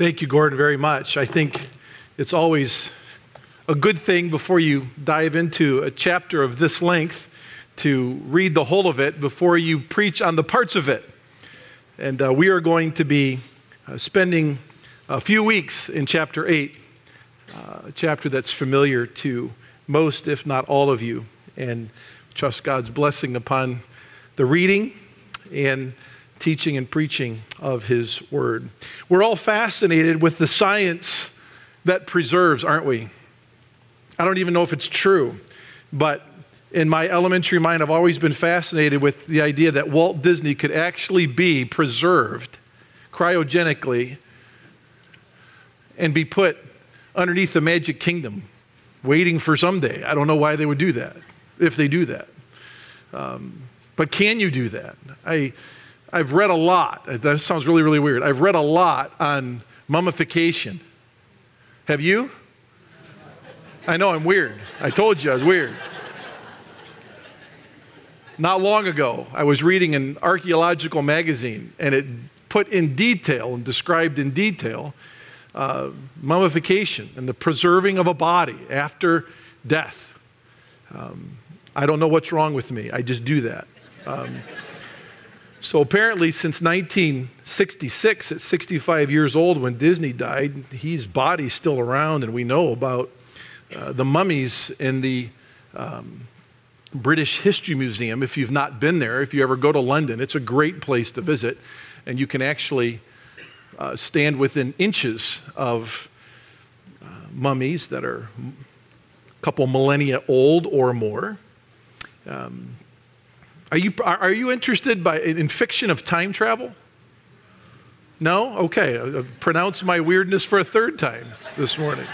Thank you, Gordon, very much. I think it's always a good thing before you dive into a chapter of this length to read the whole of it before you preach on the parts of it. And uh, we are going to be uh, spending a few weeks in chapter 8, uh, a chapter that's familiar to most, if not all of you, and trust God's blessing upon the reading and teaching and preaching of His Word. We're all fascinated with the science that preserves, aren't we? I don't even know if it's true, but in my elementary mind, I've always been fascinated with the idea that Walt Disney could actually be preserved cryogenically and be put underneath the magic kingdom, waiting for someday. I don't know why they would do that, if they do that. Um, but can you do that? I, I've read a lot. That sounds really, really weird. I've read a lot on mummification. Have you? I know I'm weird. I told you I was weird. Not long ago, I was reading an archaeological magazine, and it put in detail and described in detail uh, mummification and the preserving of a body after death. Um, I don't know what's wrong with me. I just do that. Um, so apparently, since 1966, at 65 years old when Disney died, his body's still around, and we know about uh, the mummies in the um, British History Museum. If you've not been there, if you ever go to London, it's a great place to visit, and you can actually uh, stand within inches of uh, mummies that are a couple millennia old or more. Um, are you, are you interested by, in fiction of time travel? No? Okay. I'll pronounce my weirdness for a third time this morning.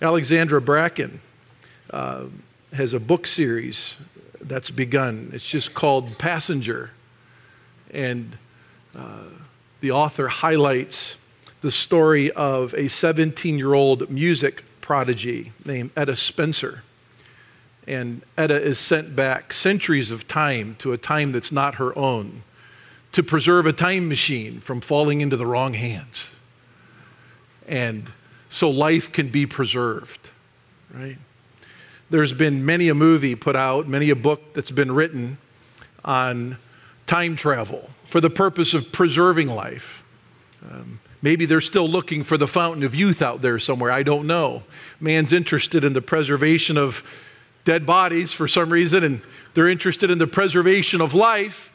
Alexandra Bracken uh, has a book series that's begun. It's just called Passenger. And uh, the author highlights the story of a 17 year old music prodigy named Etta Spencer and Etta is sent back centuries of time to a time that's not her own to preserve a time machine from falling into the wrong hands. And so life can be preserved, right? There's been many a movie put out, many a book that's been written on time travel for the purpose of preserving life. Um, maybe they're still looking for the fountain of youth out there somewhere. I don't know. Man's interested in the preservation of dead bodies for some reason, and they're interested in the preservation of life.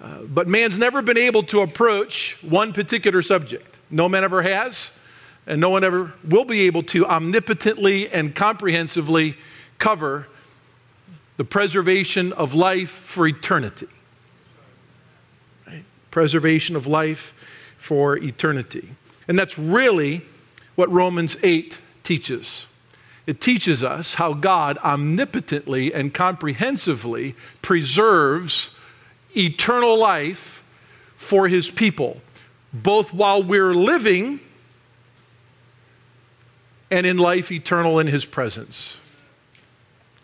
Uh, but man's never been able to approach one particular subject. No man ever has, and no one ever will be able to omnipotently and comprehensively cover the preservation of life for eternity. Right? Preservation of life for eternity. And that's really what Romans 8 teaches. It teaches us how God omnipotently and comprehensively preserves eternal life for his people, both while we're living and in life eternal in his presence.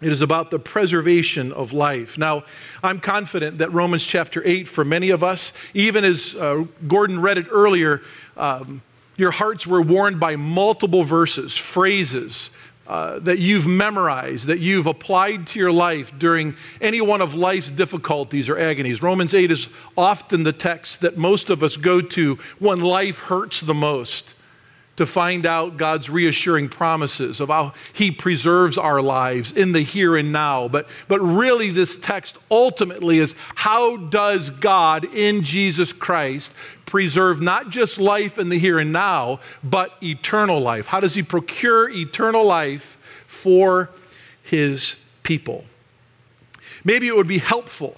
It is about the preservation of life. Now, I'm confident that Romans chapter 8, for many of us, even as uh, Gordon read it earlier, um, your hearts were warned by multiple verses, phrases uh, that you've memorized, that you've applied to your life during any one of life's difficulties or agonies. Romans 8 is often the text that most of us go to when life hurts the most to find out God's reassuring promises of how He preserves our lives in the here and now. But, but really, this text ultimately is how does God in Jesus Christ preserve not just life in the here and now, but eternal life? How does He procure eternal life for His people? Maybe it would be helpful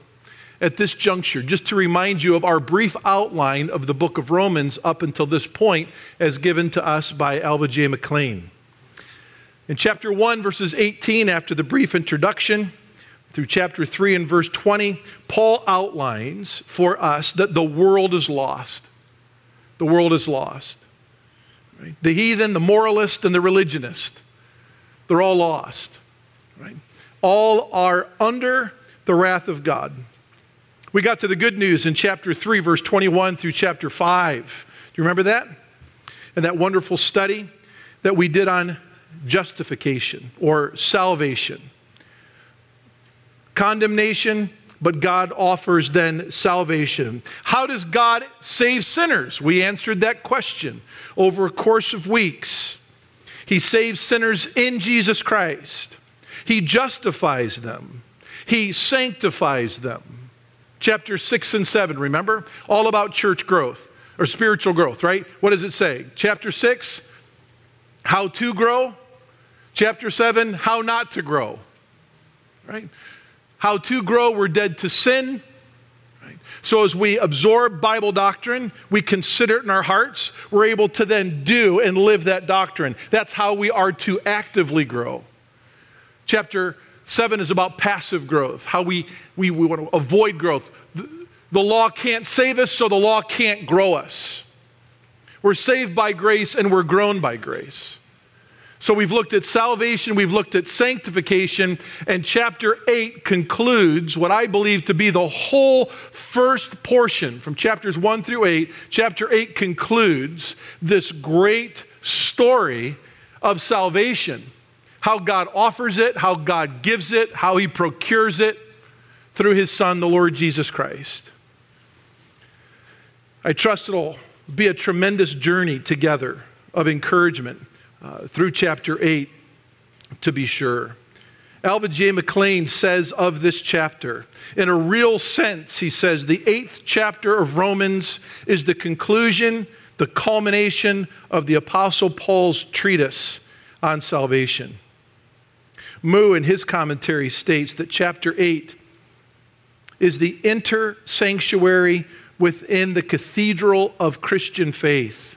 at this juncture just to remind you of our brief outline of the book of Romans up until this point, as given to us by Alva J. McClain. In chapter 1, verses 18, after the brief introduction, through chapter 3 and verse 20, Paul outlines for us that the world is lost. The world is lost. Right? The heathen, the moralist, and the religionist, they're all lost. Right? All are under the wrath of God. We got to the good news in chapter 3, verse 21 through chapter 5, Do you remember that? And that wonderful study that we did on justification or salvation. Condemnation, but God offers then salvation. How does God save sinners? We answered that question over a course of weeks. He saves sinners in Jesus Christ, He justifies them, He sanctifies them. Chapter 6 and 7, remember? All about church growth or spiritual growth, right? What does it say? Chapter 6, how to grow. Chapter 7, how not to grow, right? How to grow, we're dead to sin. Right? So, as we absorb Bible doctrine, we consider it in our hearts, we're able to then do and live that doctrine. That's how we are to actively grow. Chapter 7 is about passive growth, how we, we, we want to avoid growth. The, the law can't save us, so the law can't grow us. We're saved by grace and we're grown by grace. So we've looked at salvation, we've looked at sanctification, and chapter 8 concludes what I believe to be the whole first portion from chapters 1 through 8. Chapter 8 concludes this great story of salvation how God offers it, how God gives it, how He procures it through His Son, the Lord Jesus Christ. I trust it'll be a tremendous journey together of encouragement uh, through chapter 8 to be sure. Alvin J. McClain says of this chapter, in a real sense, he says, the eighth chapter of Romans is the conclusion, the culmination of the Apostle Paul's treatise on salvation. Moo, in his commentary, states that chapter 8 is the inter sanctuary within the cathedral of Christian faith.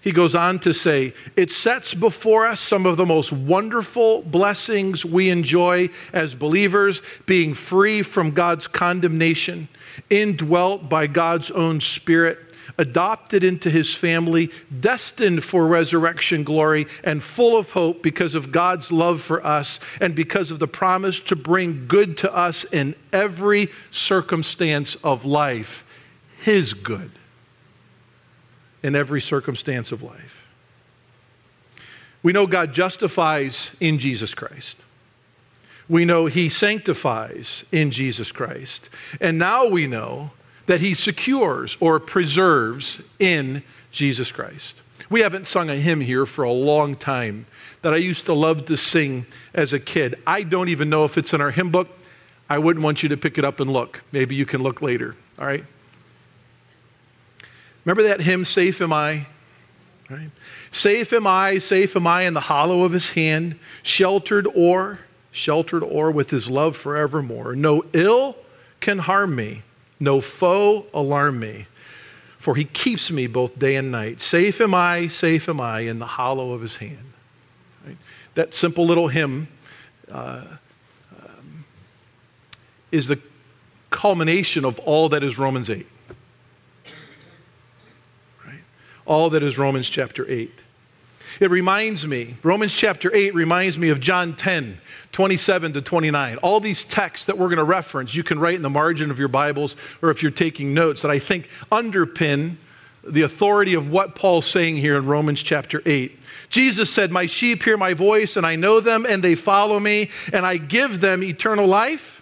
He goes on to say, it sets before us some of the most wonderful blessings we enjoy as believers, being free from God's condemnation, indwelt by God's own Spirit, adopted into his family, destined for resurrection glory, and full of hope because of God's love for us and because of the promise to bring good to us in every circumstance of life, his good in every circumstance of life. We know God justifies in Jesus Christ. We know He sanctifies in Jesus Christ. And now we know that He secures or preserves in Jesus Christ. We haven't sung a hymn here for a long time that I used to love to sing as a kid. I don't even know if it's in our hymn book. I wouldn't want you to pick it up and look. Maybe you can look later, all right? Remember that hymn, Safe Am I? Right? Safe am I, safe am I in the hollow of his hand, sheltered or, sheltered or with his love forevermore. No ill can harm me, no foe alarm me, for he keeps me both day and night. Safe am I, safe am I in the hollow of his hand. Right? That simple little hymn uh, um, is the culmination of all that is Romans 8. all that is Romans chapter 8. It reminds me, Romans chapter 8 reminds me of John 10, 27 to 29. All these texts that we're going to reference, you can write in the margin of your Bibles or if you're taking notes that I think underpin the authority of what Paul's saying here in Romans chapter 8. Jesus said, My sheep hear my voice, and I know them, and they follow me, and I give them eternal life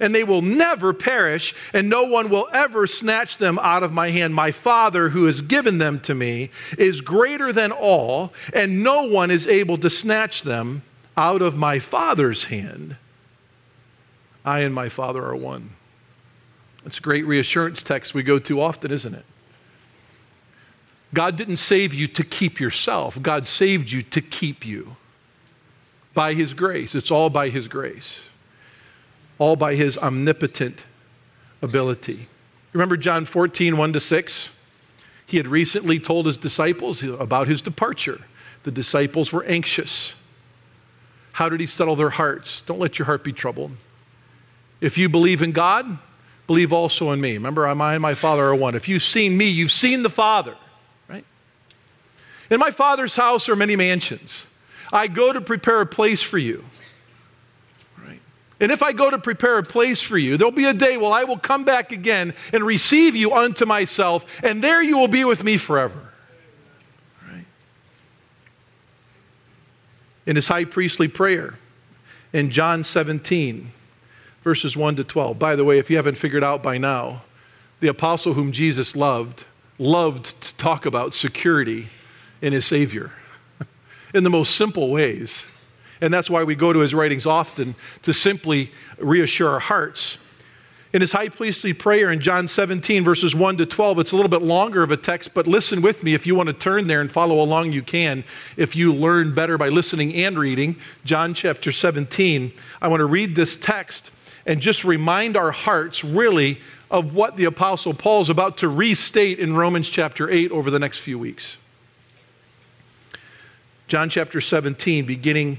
and they will never perish, and no one will ever snatch them out of my hand. My Father, who has given them to me, is greater than all, and no one is able to snatch them out of my Father's hand. I and my Father are one. That's a great reassurance text we go to often, isn't it? God didn't save you to keep yourself, God saved you to keep you by His grace. It's all by His grace all by his omnipotent ability. Remember John 14, 1 to 6? He had recently told his disciples about his departure. The disciples were anxious. How did he settle their hearts? Don't let your heart be troubled. If you believe in God, believe also in me. Remember, I and my Father are one. If you've seen me, you've seen the Father, right? In my Father's house are many mansions. I go to prepare a place for you. And if I go to prepare a place for you, there'll be a day when I will come back again and receive you unto myself, and there you will be with me forever. Right? In his high priestly prayer in John 17, verses 1 to 12. By the way, if you haven't figured out by now, the apostle whom Jesus loved loved to talk about security in his Savior in the most simple ways. And that's why we go to his writings often to simply reassure our hearts. In his high priestly prayer in John 17, verses 1 to 12, it's a little bit longer of a text, but listen with me. If you want to turn there and follow along, you can. If you learn better by listening and reading, John chapter 17, I want to read this text and just remind our hearts really of what the Apostle Paul is about to restate in Romans chapter 8 over the next few weeks. John chapter 17, beginning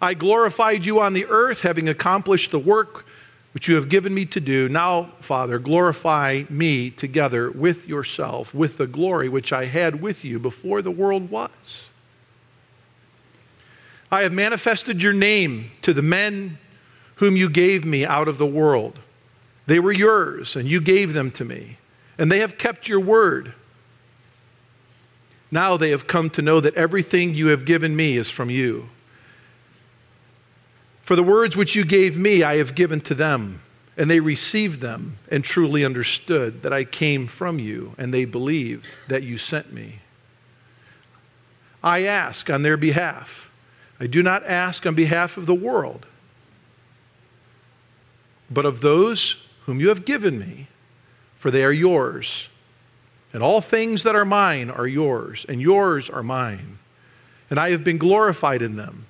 I glorified you on the earth, having accomplished the work which you have given me to do. Now, Father, glorify me together with yourself, with the glory which I had with you before the world was. I have manifested your name to the men whom you gave me out of the world. They were yours, and you gave them to me, and they have kept your word. Now they have come to know that everything you have given me is from you. For the words which you gave me, I have given to them, and they received them and truly understood that I came from you, and they believed that you sent me. I ask on their behalf. I do not ask on behalf of the world but of those whom you have given me, for they are yours. And all things that are mine are yours, and yours are mine. And I have been glorified in them.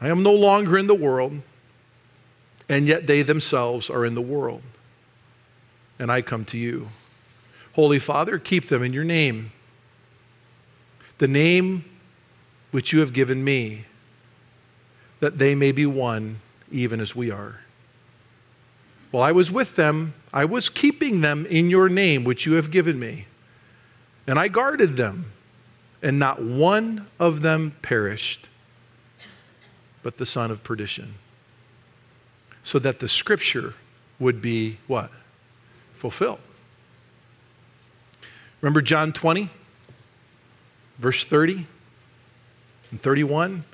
I am no longer in the world, and yet they themselves are in the world. And I come to you. Holy Father, keep them in your name, the name which you have given me, that they may be one, even as we are. While I was with them, I was keeping them in your name, which you have given me. And I guarded them, and not one of them perished, but the son of perdition. So that the scripture would be what? Fulfilled. Remember John 20, verse 30 and 31?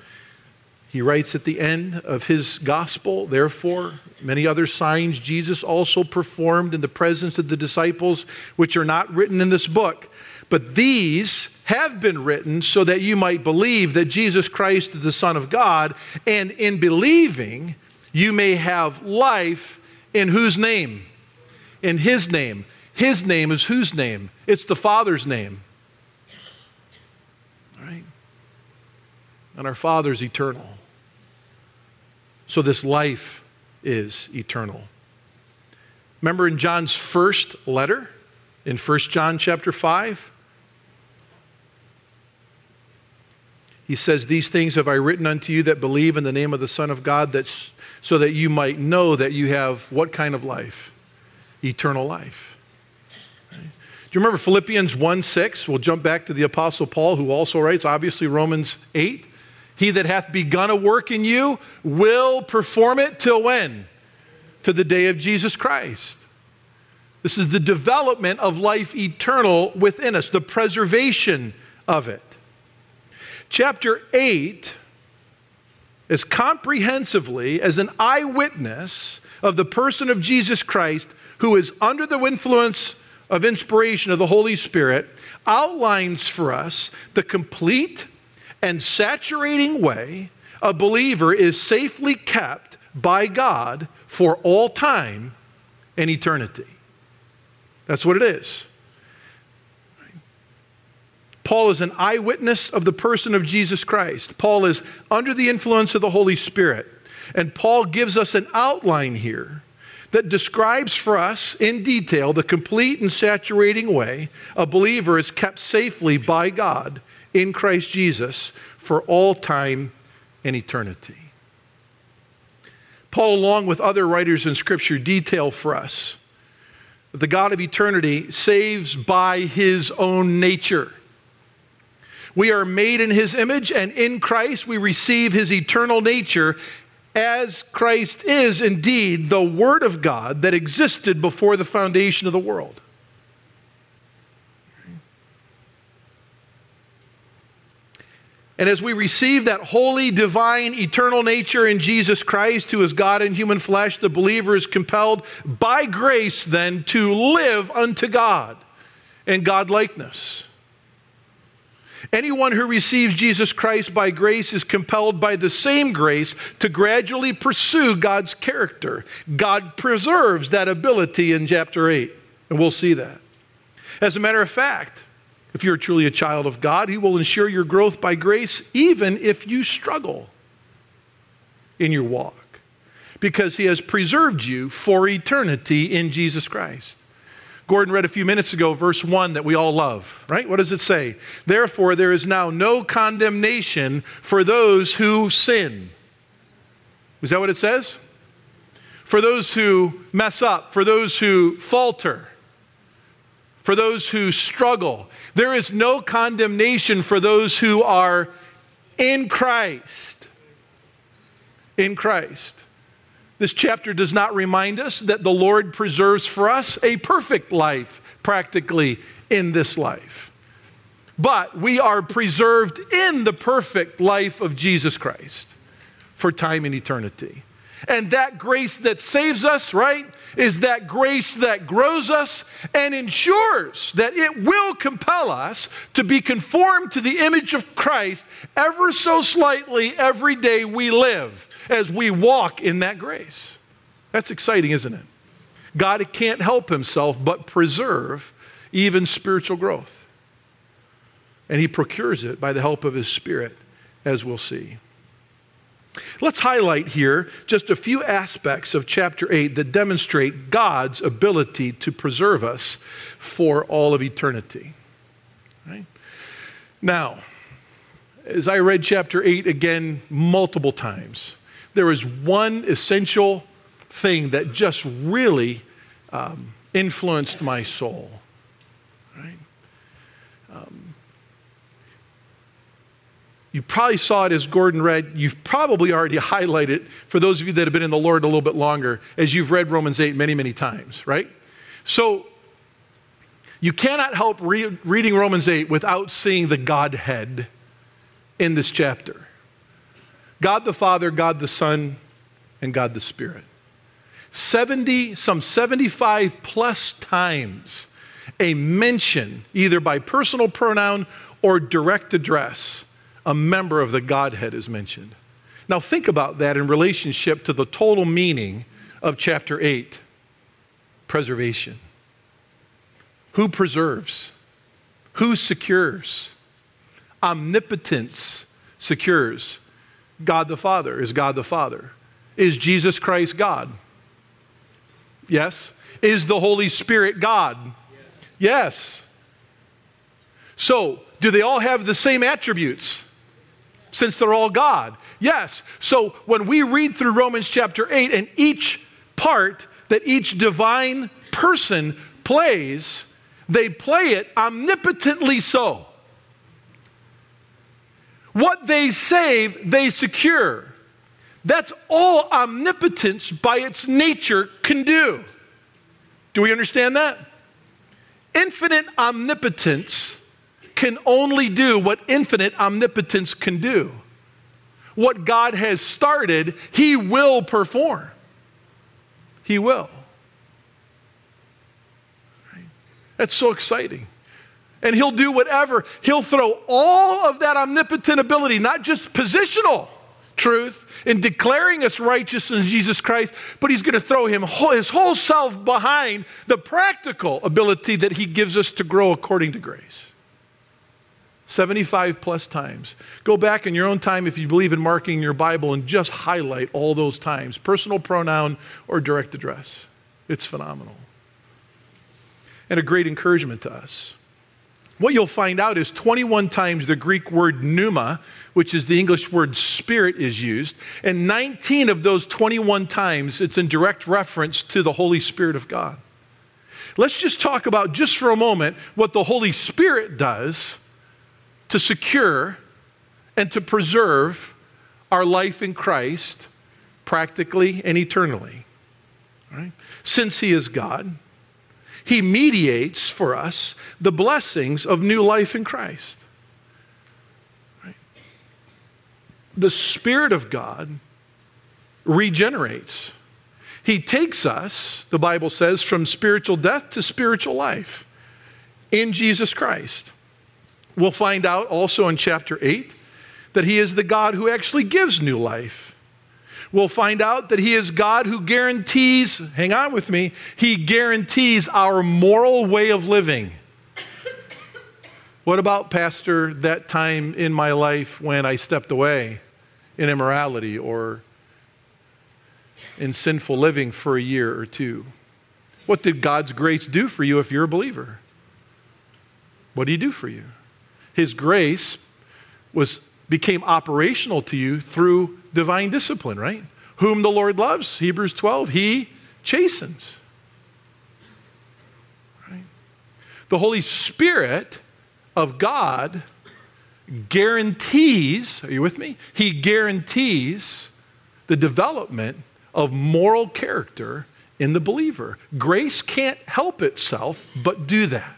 He writes at the end of his gospel, therefore, many other signs Jesus also performed in the presence of the disciples, which are not written in this book. But these have been written so that you might believe that Jesus Christ is the Son of God, and in believing, you may have life in whose name? In his name. His name is whose name? It's the Father's name. All right? And our Father's eternal. So this life is eternal. Remember in John's first letter, in 1 John chapter 5, he says, These things have I written unto you that believe in the name of the Son of God, that's, so that you might know that you have what kind of life? Eternal life. Do you remember Philippians 1 6? We'll jump back to the Apostle Paul, who also writes, obviously, Romans 8. He that hath begun a work in you will perform it till when? To the day of Jesus Christ. This is the development of life eternal within us, the preservation of it. Chapter 8 as comprehensively as an eyewitness of the person of Jesus Christ who is under the influence of inspiration of the Holy Spirit outlines for us the complete and saturating way a believer is safely kept by God for all time and eternity. That's what it is. Paul is an eyewitness of the person of Jesus Christ. Paul is under the influence of the Holy Spirit. And Paul gives us an outline here that describes for us in detail the complete and saturating way a believer is kept safely by God in Christ Jesus for all time and eternity. Paul, along with other writers in Scripture, detail for us that the God of eternity saves by his own nature. We are made in his image, and in Christ we receive his eternal nature as Christ is indeed the Word of God that existed before the foundation of the world. And as we receive that holy, divine, eternal nature in Jesus Christ, who is God in human flesh, the believer is compelled by grace then to live unto God in God likeness. Anyone who receives Jesus Christ by grace is compelled by the same grace to gradually pursue God's character. God preserves that ability in chapter 8, and we'll see that. As a matter of fact, if you're truly a child of God, He will ensure your growth by grace, even if you struggle in your walk, because He has preserved you for eternity in Jesus Christ. Gordon read a few minutes ago, verse 1 that we all love, right? What does it say? Therefore, there is now no condemnation for those who sin. Is that what it says? For those who mess up, for those who falter, for those who struggle. There is no condemnation for those who are in Christ. In Christ. This chapter does not remind us that the Lord preserves for us a perfect life, practically, in this life. But we are preserved in the perfect life of Jesus Christ for time and eternity. And that grace that saves us, right, is that grace that grows us and ensures that it will compel us to be conformed to the image of Christ ever so slightly every day we live as we walk in that grace. That's exciting, isn't it? God can't help himself but preserve even spiritual growth. And he procures it by the help of his Spirit, as we'll see. Let's highlight here just a few aspects of chapter 8 that demonstrate God's ability to preserve us for all of eternity. Right? Now, as I read chapter 8 again multiple times, there is one essential thing that just really um, influenced my soul. Right? Um, you probably saw it as Gordon read. You've probably already highlighted for those of you that have been in the Lord a little bit longer, as you've read Romans 8 many, many times, right? So you cannot help re- reading Romans 8 without seeing the Godhead in this chapter. God the Father, God the Son, and God the Spirit. 70, some 75 plus times a mention, either by personal pronoun or direct address, a member of the Godhead is mentioned. Now, think about that in relationship to the total meaning of chapter 8 preservation. Who preserves? Who secures? Omnipotence secures. God the Father? Is God the Father? Is Jesus Christ God? Yes. Is the Holy Spirit God? Yes. yes. So, do they all have the same attributes? Since they're all God. Yes. So, when we read through Romans chapter 8 and each part that each divine person plays, they play it omnipotently so. What they save, they secure. That's all omnipotence by its nature can do. Do we understand that? Infinite omnipotence can only do what infinite omnipotence can do. What God has started, He will perform. He will. That's so exciting and he'll do whatever. He'll throw all of that omnipotent ability, not just positional truth in declaring us righteous in Jesus Christ, but he's going to throw him his whole self behind the practical ability that he gives us to grow according to grace. 75 plus times. Go back in your own time if you believe in marking your Bible and just highlight all those times personal pronoun or direct address. It's phenomenal. And a great encouragement to us. What you'll find out is 21 times the Greek word pneuma, which is the English word spirit, is used. And 19 of those 21 times, it's in direct reference to the Holy Spirit of God. Let's just talk about, just for a moment, what the Holy Spirit does to secure and to preserve our life in Christ practically and eternally. Right? Since He is God, He mediates for us the blessings of new life in Christ. The Spirit of God regenerates. He takes us, the Bible says, from spiritual death to spiritual life in Jesus Christ. We'll find out also in chapter 8 that He is the God who actually gives new life. We'll find out that He is God who guarantees, hang on with me, He guarantees our moral way of living. What about, Pastor, that time in my life when I stepped away in immorality or in sinful living for a year or two? What did God's grace do for you if you're a believer? What did He do for you? His grace was, became operational to you through divine discipline, right? Whom the Lord loves, Hebrews 12, He chastens. Right? The Holy Spirit of God guarantees, are you with me? He guarantees the development of moral character in the believer. Grace can't help itself but do that.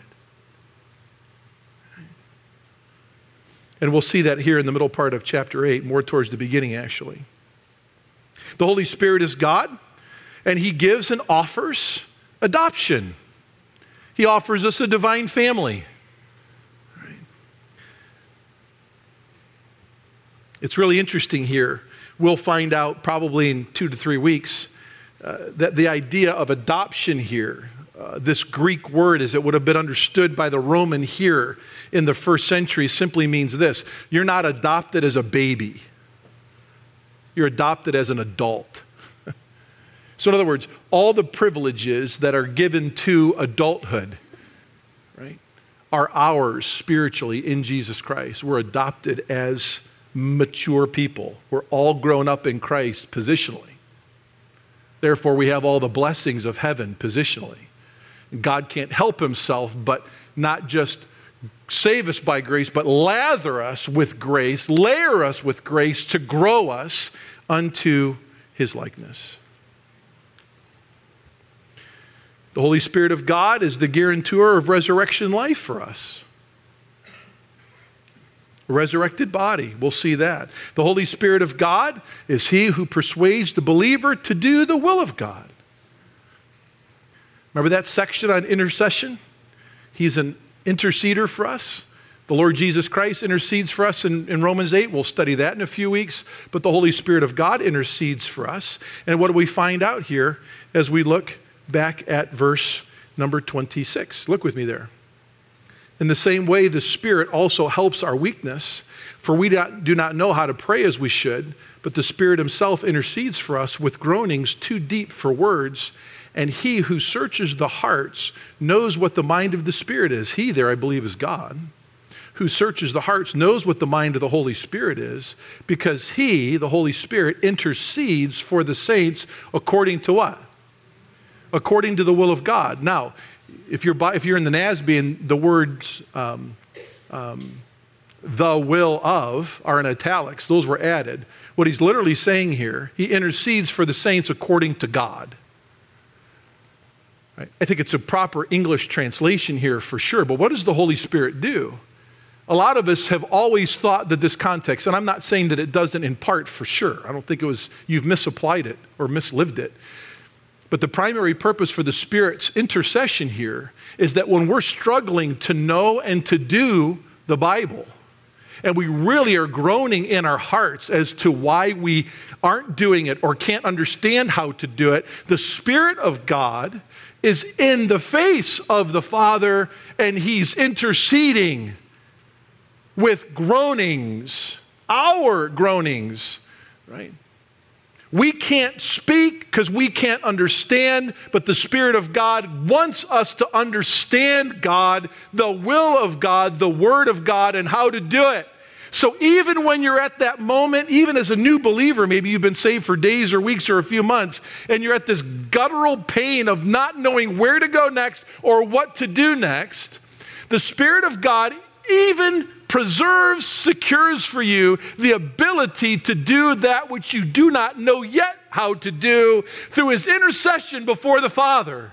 And we'll see that here in the middle part of chapter 8, more towards the beginning, actually. The Holy Spirit is God, and He gives and offers adoption. He offers us a divine family. It's really interesting here. We'll find out probably in two to three weeks uh, that the idea of adoption here, uh, this Greek word as it would have been understood by the Roman here in the first century, simply means this you're not adopted as a baby, you're adopted as an adult. so, in other words, all the privileges that are given to adulthood, right, are ours spiritually in Jesus Christ. We're adopted as mature people, we're all grown up in Christ positionally. Therefore, we have all the blessings of heaven positionally. God can't help himself but not just save us by grace, but lather us with grace, layer us with grace to grow us unto his likeness. The Holy Spirit of God is the guarantor of resurrection life for us. A resurrected body, we'll see that. The Holy Spirit of God is He who persuades the believer to do the will of God. Remember that section on intercession? He's an interceder for us. The Lord Jesus Christ intercedes for us in, in, Romans 8. We'll study that in a few weeks. But the Holy Spirit of God intercedes for us. And what do we find out here as we look back at verse number 26? Look with me there. In the same way, the Spirit also helps our weakness, for we do not know how to pray as we should, but the Spirit Himself intercedes for us with groanings too deep for words. And he who searches the hearts knows what the mind of the Spirit is. He, there, I believe, is God. Who searches the hearts knows what the mind of the Holy Spirit is because he, the Holy Spirit, intercedes for the saints according to what? According to the will of God. Now, if you're, by, if you're in the NASB the words um, um, the will of are in italics, those were added. What he's literally saying here, he intercedes for the saints according to God. I think it's a proper English translation here for sure, but what does the Holy Spirit do? A lot of us have always thought that this context, and I'm not saying that it doesn't in part for sure. I don't think it was you've misapplied it or mislived it. But the primary purpose for the Spirit's intercession here is that when we're struggling to know and to do the Bible, and we really are groaning in our hearts as to why we aren't doing it or can't understand how to do it, the Spirit of God is in the face of the Father and he's interceding with groanings, our groanings, right? We can't speak because we can't understand, but the Spirit of God wants us to understand God, the will of God, the Word of God, and how to do it. So even when you're at that moment, even as a new believer, maybe you've been saved for days or weeks or a few months, and you're at this guttural pain of not knowing where to go next or what to do next, the Spirit of God even preserves, secures for you the ability to do that which you do not know yet how to do through his intercession before the Father.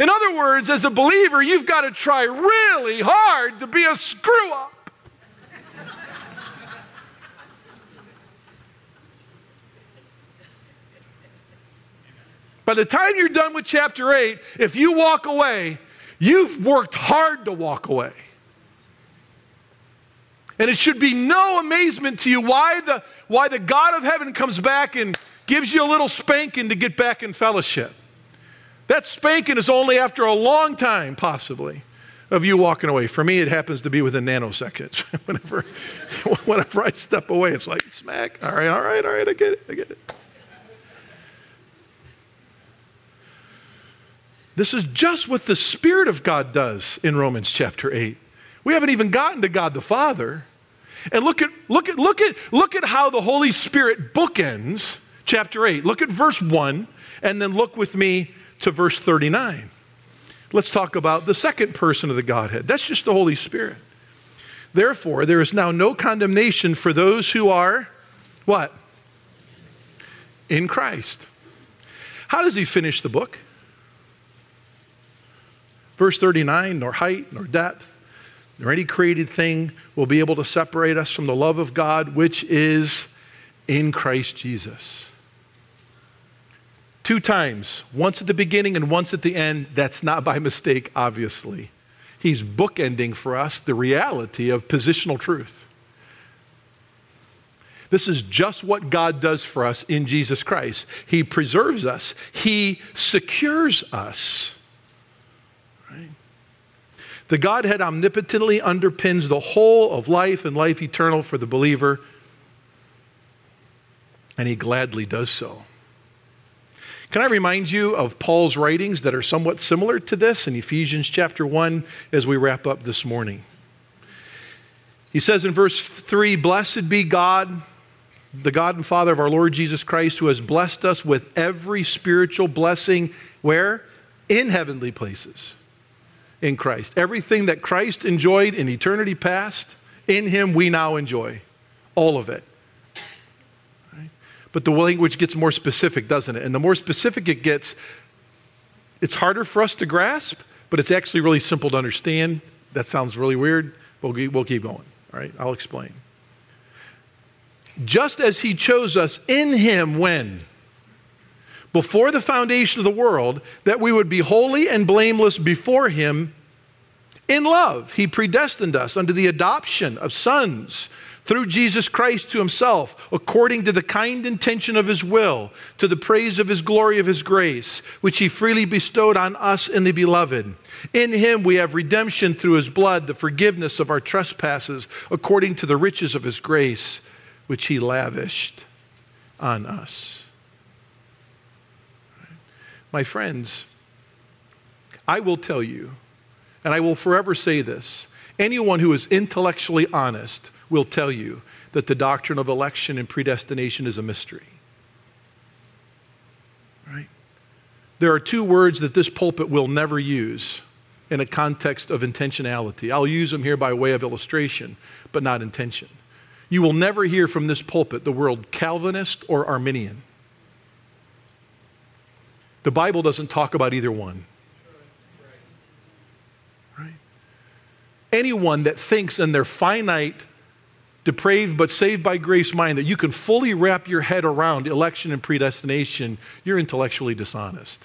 In other words, as a believer, you've got to try really hard to be a screw up. By the time you're done with chapter 8, if you walk away, you've worked hard to walk away. And it should be no amazement to you why the, why the God of heaven comes back and gives you a little spanking to get back in fellowship. That spanking is only after a long time, possibly, of you walking away. For me, it happens to be within nanoseconds. whenever, whenever I step away, it's like smack. All right, all right, all right, I get it, I get it. This is just what the Spirit of God does in Romans chapter 8. We haven't even gotten to God the Father. And look at, look at, look at, look at how the Holy Spirit bookends chapter 8. Look at verse 1, and then look with me to verse 39. Let's talk about the second person of the Godhead. That's just the Holy Spirit. Therefore, there is now no condemnation for those who are what? In Christ. How does he finish the book? Verse 39 nor height, nor depth, nor any created thing will be able to separate us from the love of God, which is in Christ Jesus. Two times, once at the beginning and once at the end. That's not by mistake, obviously. He's bookending for us the reality of positional truth. This is just what God does for us in Jesus Christ. He preserves us, He secures us. The Godhead omnipotently underpins the whole of life and life eternal for the believer, and he gladly does so. Can I remind you of Paul's writings that are somewhat similar to this in Ephesians chapter 1 as we wrap up this morning? He says in verse 3 Blessed be God, the God and Father of our Lord Jesus Christ, who has blessed us with every spiritual blessing, where? In heavenly places in Christ. Everything that Christ enjoyed in eternity past, in him we now enjoy. All of it. Right? But the language gets more specific, doesn't it? And the more specific it gets, it's harder for us to grasp, but it's actually really simple to understand. That sounds really weird. We'll, we'll keep going. All right, I'll explain. Just as he chose us in him when? Before the foundation of the world that we would be holy and blameless before Him in love. He predestined us unto the adoption of sons through Jesus Christ to Himself, according to the kind intention of His will, to the praise of His glory of His grace, which He freely bestowed on us in the Beloved. In Him we have redemption through His blood, the forgiveness of our trespasses, according to the riches of His grace, which He lavished on us. My friends, I will tell you, and I will forever say this anyone who is intellectually honest will tell you that the doctrine of election and predestination is a mystery. Right? There are two words that this pulpit will never use in a context of intentionality. I'll use them here by way of illustration, but not intention. You will never hear from this pulpit the word Calvinist or Arminian. The Bible doesn't talk about either one. Right? Anyone that thinks in their finite, depraved but saved by grace mind that you can fully wrap your head around election and predestination, you're intellectually dishonest.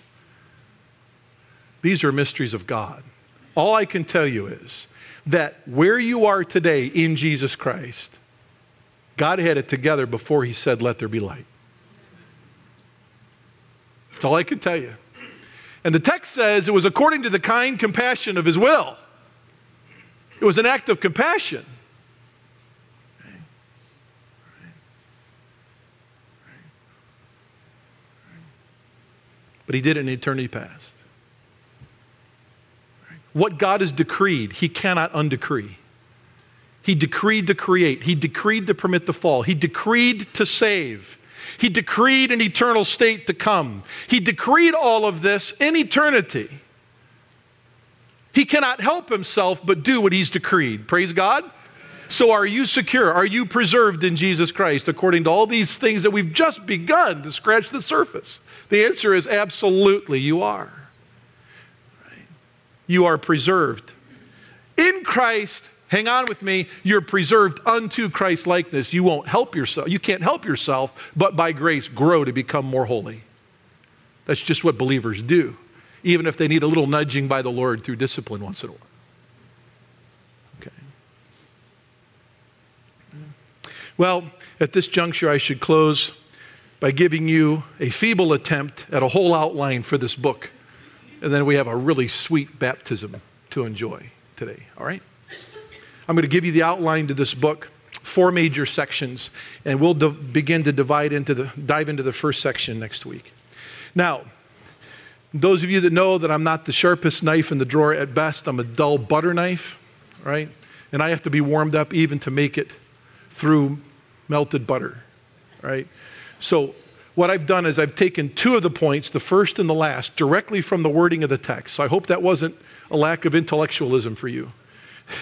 These are mysteries of God. All I can tell you is that where you are today in Jesus Christ, God had it together before He said, Let there be light. That's all I can tell you. And the text says it was according to the kind compassion of his will. It was an act of compassion. but he did it in eternity past. What God has decreed, he cannot undecree. He decreed to create, he decreed to permit the fall, he decreed to save. He decreed an eternal state to come. He decreed all of this in eternity. He cannot help himself but do what he's decreed. Praise God. So, are you secure? Are you preserved in Jesus Christ according to all these things that we've just begun to scratch the surface? The answer is absolutely, you are. You are preserved. In Christ, hang on with me, you're preserved unto Christ likeness. You won't help yourself. You can't help yourself, but by grace grow to become more holy. That's just what believers do, even if they need a little nudging by the Lord through discipline once in a while. Okay. Well, at this juncture, I should close by giving you a feeble attempt at a whole outline for this book. And then we have a really sweet baptism to enjoy today, all right? I'm going to give you the outline to this book, four major sections, and we'll begin to divide into the, dive into the first section next week. Now, those of you that know that I'm not the sharpest knife in the drawer at best, I'm a dull butter knife, right? And I have to be warmed up even to make it through melted butter, right? So what I've done is I've taken two of the points, the first and the last, directly from the wording of the text. So I hope that wasn't a lack of intellectualism for you.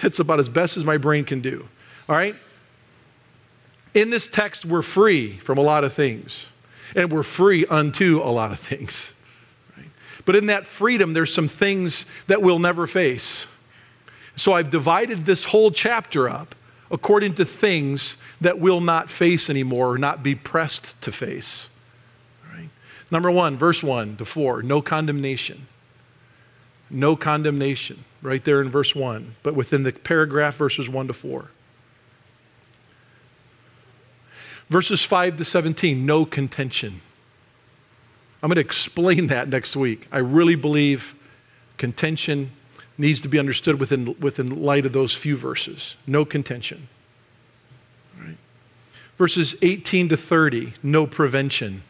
It's about as best as my brain can do. All right? In this text, we're free from a lot of things, and we're free unto a lot of things. Right? But in that freedom, there's some things that we'll never face. So I've divided this whole chapter up according to things that we'll not face anymore or not be pressed to face. Right? Number one, verse 1 to 4, no condemnation. No condemnation, right there in verse 1, but within the paragraph, verses 1 to 4. Verses 5 to 17, no contention. I'm going to explain that next week. I really believe contention needs to be understood within, within light of those few verses. No contention. Verses 18 to 30, no prevention.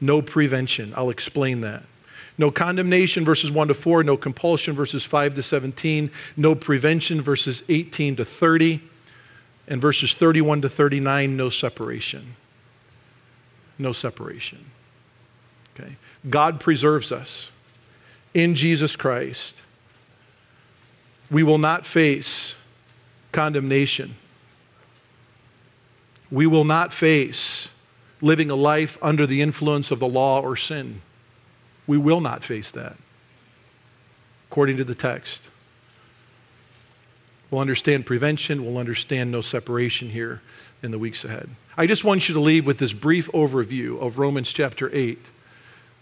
No prevention. I'll explain that. No condemnation, verses 1 to 4. No compulsion, verses 5 to 17. No prevention, verses 18 to 30. And verses 31 to 39, no separation. No separation. Okay? God preserves us in Jesus Christ we will not face condemnation. We will not face living a life under the influence of the law or sin. We will not face that, according to the text. We'll understand prevention, we'll understand no separation here in the weeks ahead. I just want you to leave with this brief overview of Romans chapter 8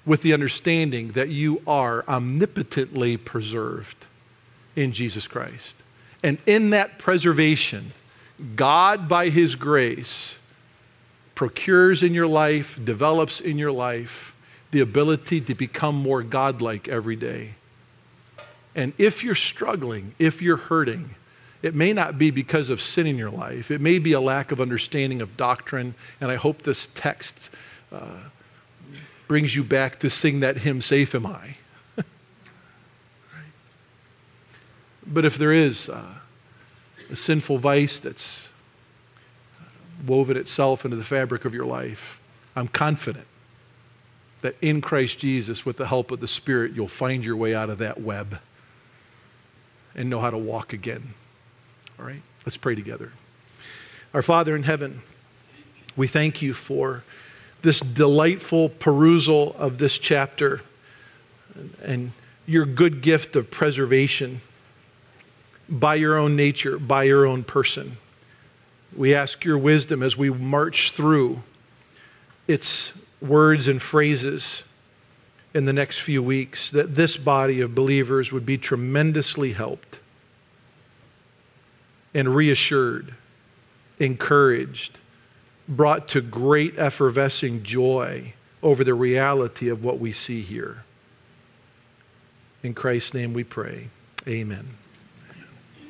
with the understanding that you are omnipotently preserved in Jesus Christ. And in that preservation, God, by His grace, procures in your life, develops in your life the ability to become more godlike every day. And if you're struggling, if you're hurting, it may not be because of sin in your life. It may be a lack of understanding of doctrine. And I hope this text uh, brings you back to sing that hymn, Safe Am I. But if there is uh, a sinful vice that's woven itself into the fabric of your life, I'm confident that in Christ Jesus, with the help of the Spirit, you'll find your way out of that web and know how to walk again. All right? Let's pray together. Our Father in heaven, we thank you for this delightful perusal of this chapter and your good gift of preservation by your own nature, by your own person. We ask your wisdom as we march through its words and phrases in the next few weeks, that this body of believers would be tremendously helped and reassured, encouraged, brought to great effervescing joy over the reality of what we see here. In Christ's name we pray. Amen.